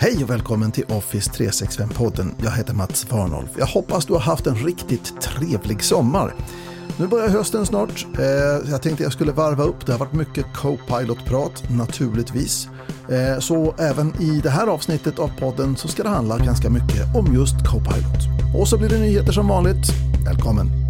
Hej och välkommen till Office 365-podden. Jag heter Mats Warnolf. Jag hoppas du har haft en riktigt trevlig sommar. Nu börjar hösten snart. Eh, jag tänkte jag skulle varva upp. Det har varit mycket Copilot-prat, naturligtvis. Eh, så även i det här avsnittet av podden så ska det handla ganska mycket om just Copilot. Och så blir det nyheter som vanligt. Välkommen!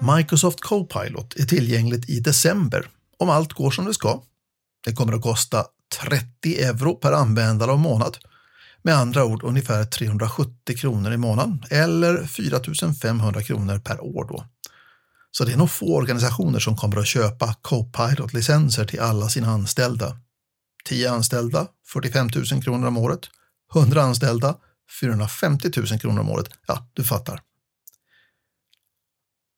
Microsoft Copilot är tillgängligt i december om allt går som det ska. Det kommer att kosta 30 euro per användare och månad. Med andra ord ungefär 370 kronor i månaden eller 4 500 kronor per år då. Så det är nog få organisationer som kommer att köpa Copilot-licenser till alla sina anställda. 10 anställda, 45 000 kronor om året. 100 anställda, 450 000 kronor om året. Ja, du fattar.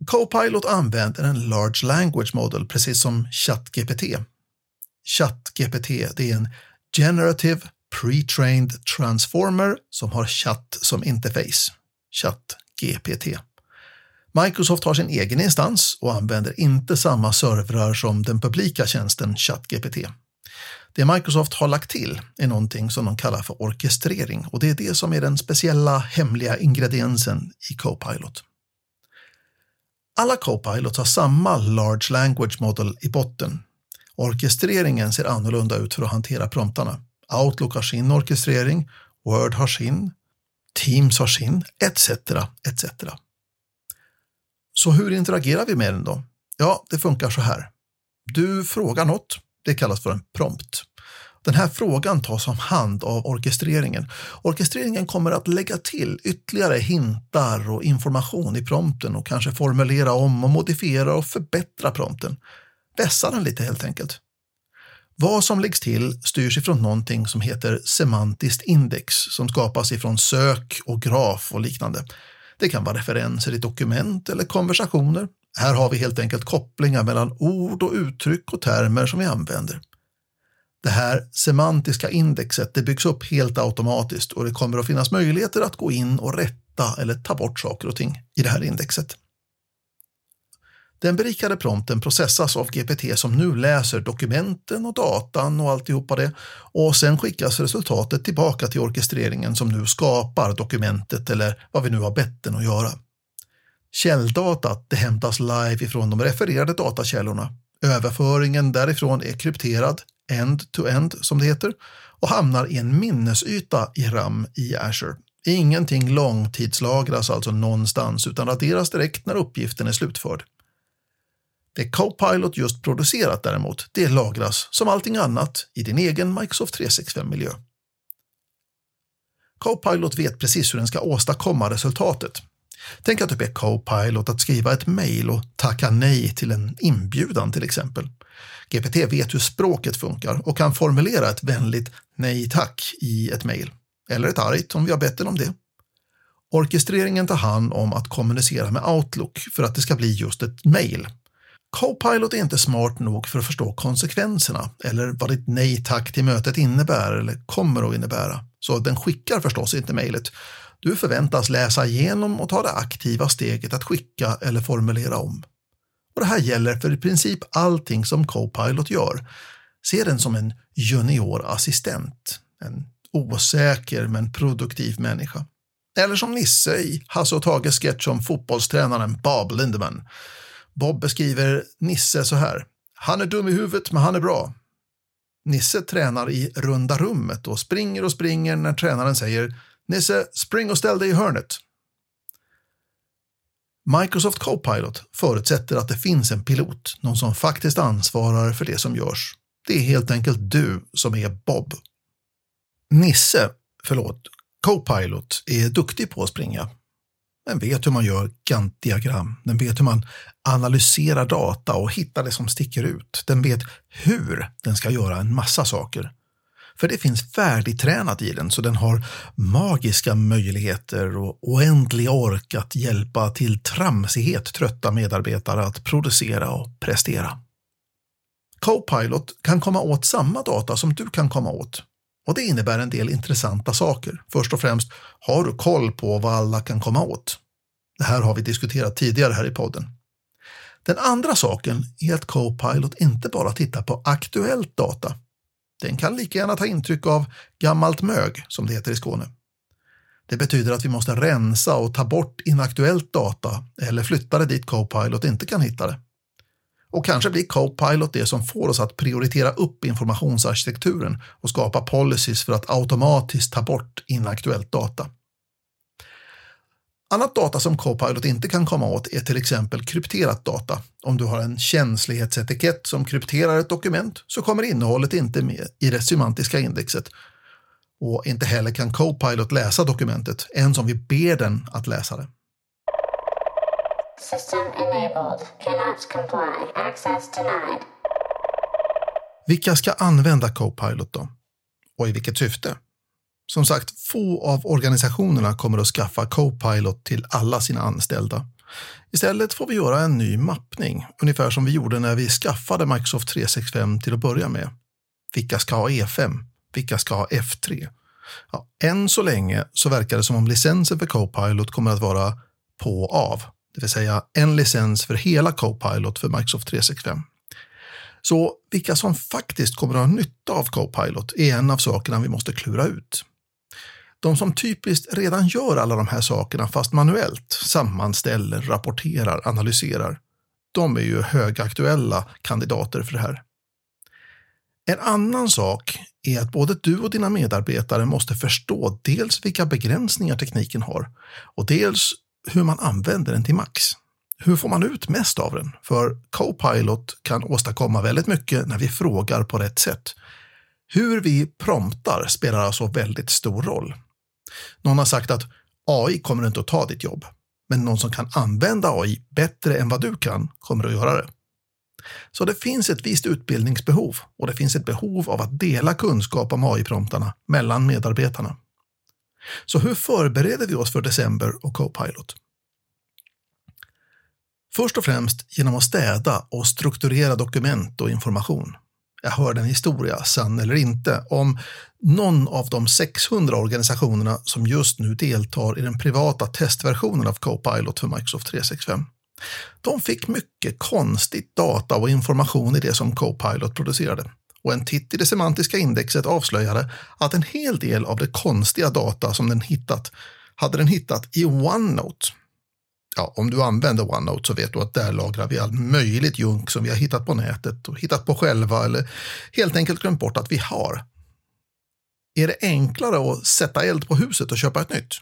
Copilot använder en Large Language Model precis som ChatGPT. ChatGPT det är en Generative Pre-trained Transformer som har chatt som interface. ChatGPT. Microsoft har sin egen instans och använder inte samma servrar som den publika tjänsten ChatGPT. Det Microsoft har lagt till är någonting som de kallar för orkestrering och det är det som är den speciella hemliga ingrediensen i Copilot. Alla Copilots har samma Large Language Model i botten. Orkestreringen ser annorlunda ut för att hantera promptarna. Outlook har sin orkestrering, Word har sin, Teams har sin, etc. etc. Så hur interagerar vi med den då? Ja, det funkar så här. Du frågar något, det kallas för en prompt. Den här frågan tas om hand av orkestreringen. Orkestreringen kommer att lägga till ytterligare hintar och information i prompten och kanske formulera om och modifiera och förbättra prompten. Vässa den lite helt enkelt. Vad som läggs till styrs ifrån någonting som heter semantiskt index som skapas ifrån sök och graf och liknande. Det kan vara referenser i dokument eller konversationer. Här har vi helt enkelt kopplingar mellan ord och uttryck och termer som vi använder. Det här semantiska indexet det byggs upp helt automatiskt och det kommer att finnas möjligheter att gå in och rätta eller ta bort saker och ting i det här indexet. Den berikade prompten processas av GPT som nu läser dokumenten och datan och alltihopa det och sen skickas resultatet tillbaka till orkestreringen som nu skapar dokumentet eller vad vi nu har bett den att göra. Källdatat det hämtas live ifrån de refererade datakällorna. Överföringen därifrån är krypterad end-to-end som det heter och hamnar i en minnesyta i RAM i Azure. Ingenting långtidslagras alltså någonstans utan raderas direkt när uppgiften är slutförd. Det Copilot just producerat däremot, det lagras som allting annat i din egen Microsoft 365-miljö. Copilot vet precis hur den ska åstadkomma resultatet. Tänk att du ber Copilot att skriva ett mejl och tacka nej till en inbjudan till exempel. GPT vet hur språket funkar och kan formulera ett vänligt nej tack i ett mejl. Eller ett argt om vi har bett den om det. Orkestreringen tar hand om att kommunicera med Outlook för att det ska bli just ett mejl. Copilot är inte smart nog för att förstå konsekvenserna eller vad ditt nej tack till mötet innebär eller kommer att innebära. Så den skickar förstås inte mejlet. Du förväntas läsa igenom och ta det aktiva steget att skicka eller formulera om. Och det här gäller för i princip allting som Copilot gör. Se den som en juniorassistent, en osäker men produktiv människa. Eller som Nisse i Hasse och Tages sketch om fotbollstränaren Bob Lindeman. Bob beskriver Nisse så här. Han är dum i huvudet, men han är bra. Nisse tränar i runda rummet och springer och springer när tränaren säger Nisse, spring och ställ dig i hörnet. Microsoft Copilot förutsätter att det finns en pilot, någon som faktiskt ansvarar för det som görs. Det är helt enkelt du som är Bob. Nisse, förlåt, Copilot är duktig på att springa. Den vet hur man gör Gantt-diagram. Den vet hur man analyserar data och hittar det som sticker ut. Den vet hur den ska göra en massa saker. För det finns färdigtränat i den så den har magiska möjligheter och oändlig ork att hjälpa till tramsighet trötta medarbetare att producera och prestera. Copilot kan komma åt samma data som du kan komma åt. Och det innebär en del intressanta saker. Först och främst, har du koll på vad alla kan komma åt? Det här har vi diskuterat tidigare här i podden. Den andra saken är att Copilot inte bara tittar på aktuellt data. Den kan lika gärna ta intryck av gammalt mög, som det heter i Skåne. Det betyder att vi måste rensa och ta bort inaktuellt data eller flytta det dit Copilot inte kan hitta det. Och kanske blir Copilot det som får oss att prioritera upp informationsarkitekturen och skapa policies för att automatiskt ta bort inaktuellt data. Annat data som Copilot inte kan komma åt är till exempel krypterat data. Om du har en känslighetsetikett som krypterar ett dokument så kommer innehållet inte med i det semantiska indexet. Och inte heller kan Copilot läsa dokumentet, ens om vi ber den att läsa det. System enabled. Cannot comply. Access denied. Vilka ska använda Copilot då? Och i vilket syfte? Som sagt, få av organisationerna kommer att skaffa Copilot till alla sina anställda. Istället får vi göra en ny mappning, ungefär som vi gjorde när vi skaffade Microsoft 365 till att börja med. Vilka ska ha E5? Vilka ska ha F3? Ja, än så länge så verkar det som om licensen för Copilot kommer att vara på och av, det vill säga en licens för hela Copilot för Microsoft 365. Så vilka som faktiskt kommer att ha nytta av Copilot är en av sakerna vi måste klura ut. De som typiskt redan gör alla de här sakerna fast manuellt, sammanställer, rapporterar, analyserar, de är ju högaktuella kandidater för det här. En annan sak är att både du och dina medarbetare måste förstå dels vilka begränsningar tekniken har och dels hur man använder den till max. Hur får man ut mest av den? För Copilot kan åstadkomma väldigt mycket när vi frågar på rätt sätt. Hur vi promptar spelar alltså väldigt stor roll. Någon har sagt att AI kommer inte att ta ditt jobb, men någon som kan använda AI bättre än vad du kan kommer att göra det. Så det finns ett visst utbildningsbehov och det finns ett behov av att dela kunskap om AI-promptarna mellan medarbetarna. Så hur förbereder vi oss för december och Copilot? Först och främst genom att städa och strukturera dokument och information. Jag hörde en historia, sann eller inte, om någon av de 600 organisationerna som just nu deltar i den privata testversionen av Copilot för Microsoft 365. De fick mycket konstigt data och information i det som Copilot producerade. Och en titt i det semantiska indexet avslöjade att en hel del av det konstiga data som den hittat hade den hittat i OneNote, ja, om du använder OneNote så vet du att där lagrar vi all möjligt junk som vi har hittat på nätet och hittat på själva eller helt enkelt glömt bort att vi har. Är det enklare att sätta eld på huset och köpa ett nytt?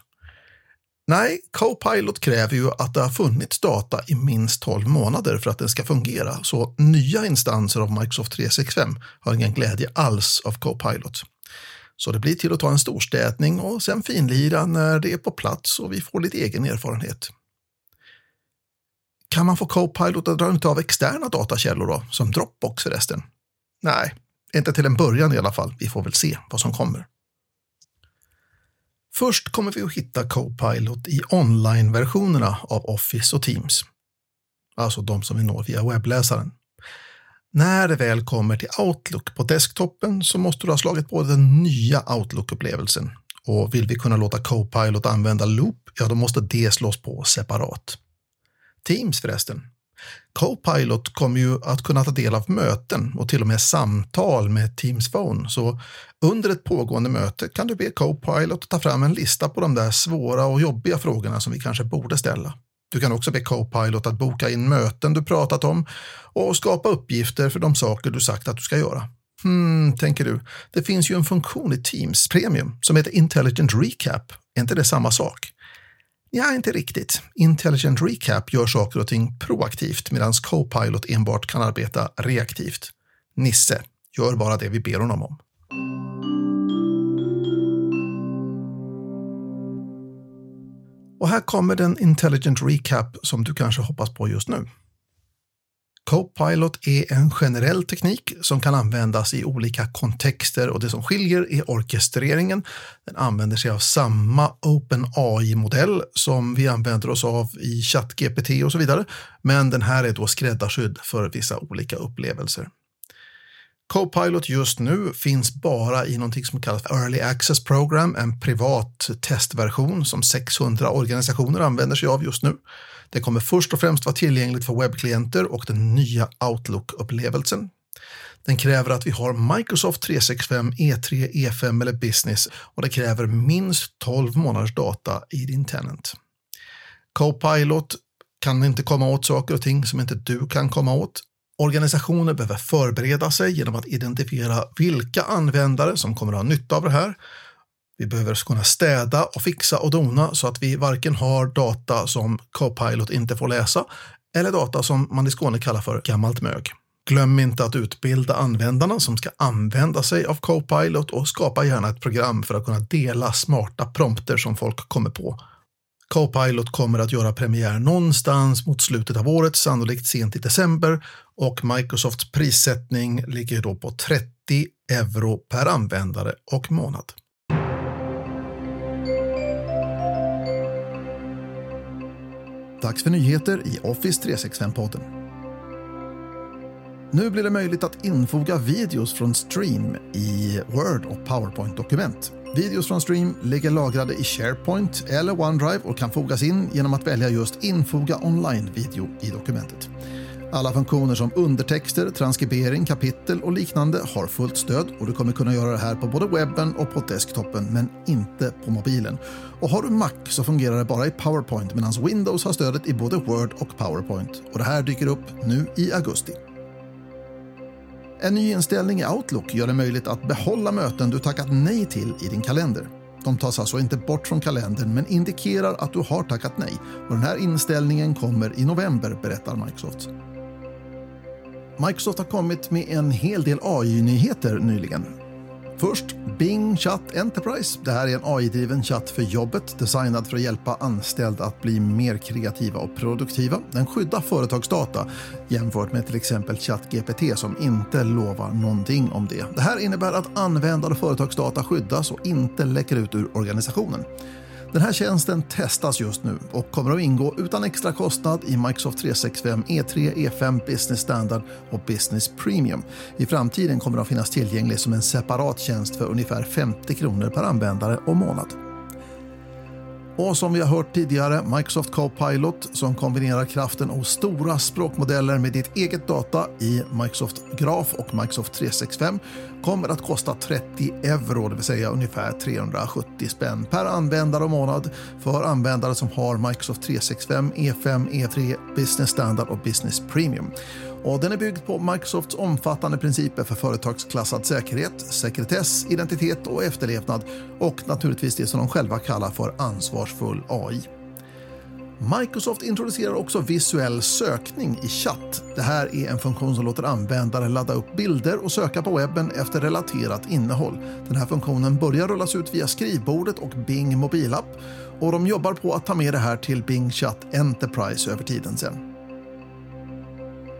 Nej, Copilot kräver ju att det har funnits data i minst 12 månader för att den ska fungera, så nya instanser av Microsoft 365 har ingen glädje alls av Copilot. Så det blir till att ta en storstädning och sen finlira när det är på plats och vi får lite egen erfarenhet. Kan man få Copilot att dra nytta av externa datakällor då, som Dropbox förresten? Nej, inte till en början i alla fall. Vi får väl se vad som kommer. Först kommer vi att hitta Copilot i online-versionerna av Office och Teams. Alltså de som vi når via webbläsaren. När det väl kommer till Outlook på desktopen så måste du ha slagit på den nya Outlook-upplevelsen. Och vill vi kunna låta Copilot använda Loop, ja då måste det slås på separat. Teams förresten. Copilot kommer ju att kunna ta del av möten och till och med samtal med Teams Phone. Så under ett pågående möte kan du be Copilot ta fram en lista på de där svåra och jobbiga frågorna som vi kanske borde ställa. Du kan också be Copilot att boka in möten du pratat om och skapa uppgifter för de saker du sagt att du ska göra. Hmm, tänker du, det finns ju en funktion i Teams Premium som heter Intelligent Recap. Är inte det samma sak? Ja, inte riktigt. Intelligent Recap gör saker och ting proaktivt medan Copilot enbart kan arbeta reaktivt. Nisse gör bara det vi ber honom om. Och här kommer den Intelligent Recap som du kanske hoppas på just nu. Copilot är en generell teknik som kan användas i olika kontexter och det som skiljer är orkestreringen. Den använder sig av samma OpenAI-modell som vi använder oss av i ChatGPT och så vidare, men den här är då skräddarsydd för vissa olika upplevelser. Copilot just nu finns bara i någonting som kallas Early Access Program, en privat testversion som 600 organisationer använder sig av just nu. Det kommer först och främst vara tillgängligt för webbklienter och den nya Outlook-upplevelsen. Den kräver att vi har Microsoft 365, E3, E5 eller Business och det kräver minst 12 månaders data i din tenant. Copilot kan inte komma åt saker och ting som inte du kan komma åt. Organisationer behöver förbereda sig genom att identifiera vilka användare som kommer att ha nytta av det här. Vi behöver kunna städa och fixa och dona så att vi varken har data som Copilot inte får läsa eller data som man i Skåne kallar för gammalt mög. Glöm inte att utbilda användarna som ska använda sig av Copilot och skapa gärna ett program för att kunna dela smarta prompter som folk kommer på Copilot kommer att göra premiär någonstans mot slutet av året, sannolikt sent i december och Microsofts prissättning ligger då på 30 euro per användare och månad. Dags för nyheter i Office 365-podden. Nu blir det möjligt att infoga videos från Stream i Word och PowerPoint-dokument. Videos från Stream ligger lagrade i SharePoint eller OneDrive och kan fogas in genom att välja just Infoga online-video i dokumentet. Alla funktioner som undertexter, transkribering, kapitel och liknande har fullt stöd och du kommer kunna göra det här på både webben och på desktopen men inte på mobilen. Och har du Mac så fungerar det bara i PowerPoint medan Windows har stödet i både Word och PowerPoint. Och det här dyker upp nu i augusti. En ny inställning i Outlook gör det möjligt att behålla möten du tackat nej till i din kalender. De tas alltså inte bort från kalendern men indikerar att du har tackat nej. Och den här inställningen kommer i november, berättar Microsoft. Microsoft har kommit med en hel del AI-nyheter nyligen. Först Bing Chat Enterprise. Det här är en AI-driven chatt för jobbet designad för att hjälpa anställda att bli mer kreativa och produktiva. Den skyddar företagsdata jämfört med till exempel ChatGPT som inte lovar någonting om det. Det här innebär att användare och företagsdata skyddas och inte läcker ut ur organisationen. Den här tjänsten testas just nu och kommer att ingå utan extra kostnad i Microsoft 365 E3, E5, Business Standard och Business Premium. I framtiden kommer den att finnas tillgänglig som en separat tjänst för ungefär 50 kronor per användare och månad. Och som vi har hört tidigare, Microsoft Copilot som kombinerar kraften hos stora språkmodeller med ditt eget data i Microsoft Graph och Microsoft 365 kommer att kosta 30 euro, det vill säga ungefär 370 spänn per användare och månad för användare som har Microsoft 365, E5, E3, Business Standard och Business Premium. Och den är byggd på Microsofts omfattande principer för företagsklassad säkerhet, sekretess, identitet och efterlevnad och naturligtvis det som de själva kallar för ansvarsfull AI. Microsoft introducerar också visuell sökning i chatt. Det här är en funktion som låter användare ladda upp bilder och söka på webben efter relaterat innehåll. Den här funktionen börjar rullas ut via skrivbordet och Bing mobilapp och de jobbar på att ta med det här till Bing Chat Enterprise över tiden sen.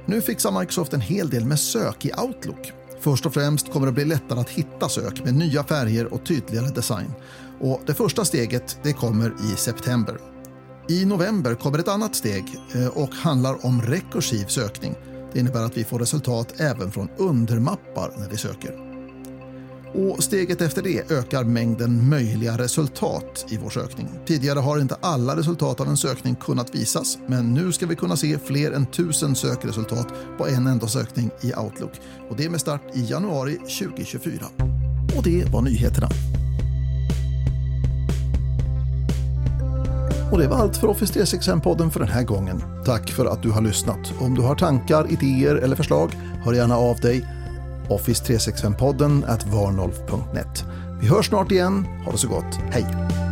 Nu fixar Microsoft en hel del med sök i Outlook. Först och främst kommer det bli lättare att hitta sök med nya färger och tydligare design. Och det första steget det kommer i september. I november kommer ett annat steg eh, och handlar om rekursiv sökning. Det innebär att vi får resultat även från undermappar när vi söker. Och steget efter det ökar mängden möjliga resultat i vår sökning. Tidigare har inte alla resultat av en sökning kunnat visas, men nu ska vi kunna se fler än tusen sökresultat på en enda sökning i Outlook. Och det med start i januari 2024. Och det var nyheterna. Och det var allt för Office 365-podden för den här gången. Tack för att du har lyssnat. Om du har tankar, idéer eller förslag, hör gärna av dig Office 365-podden at varnolf.net. Vi hörs snart igen. Ha det så gott. Hej!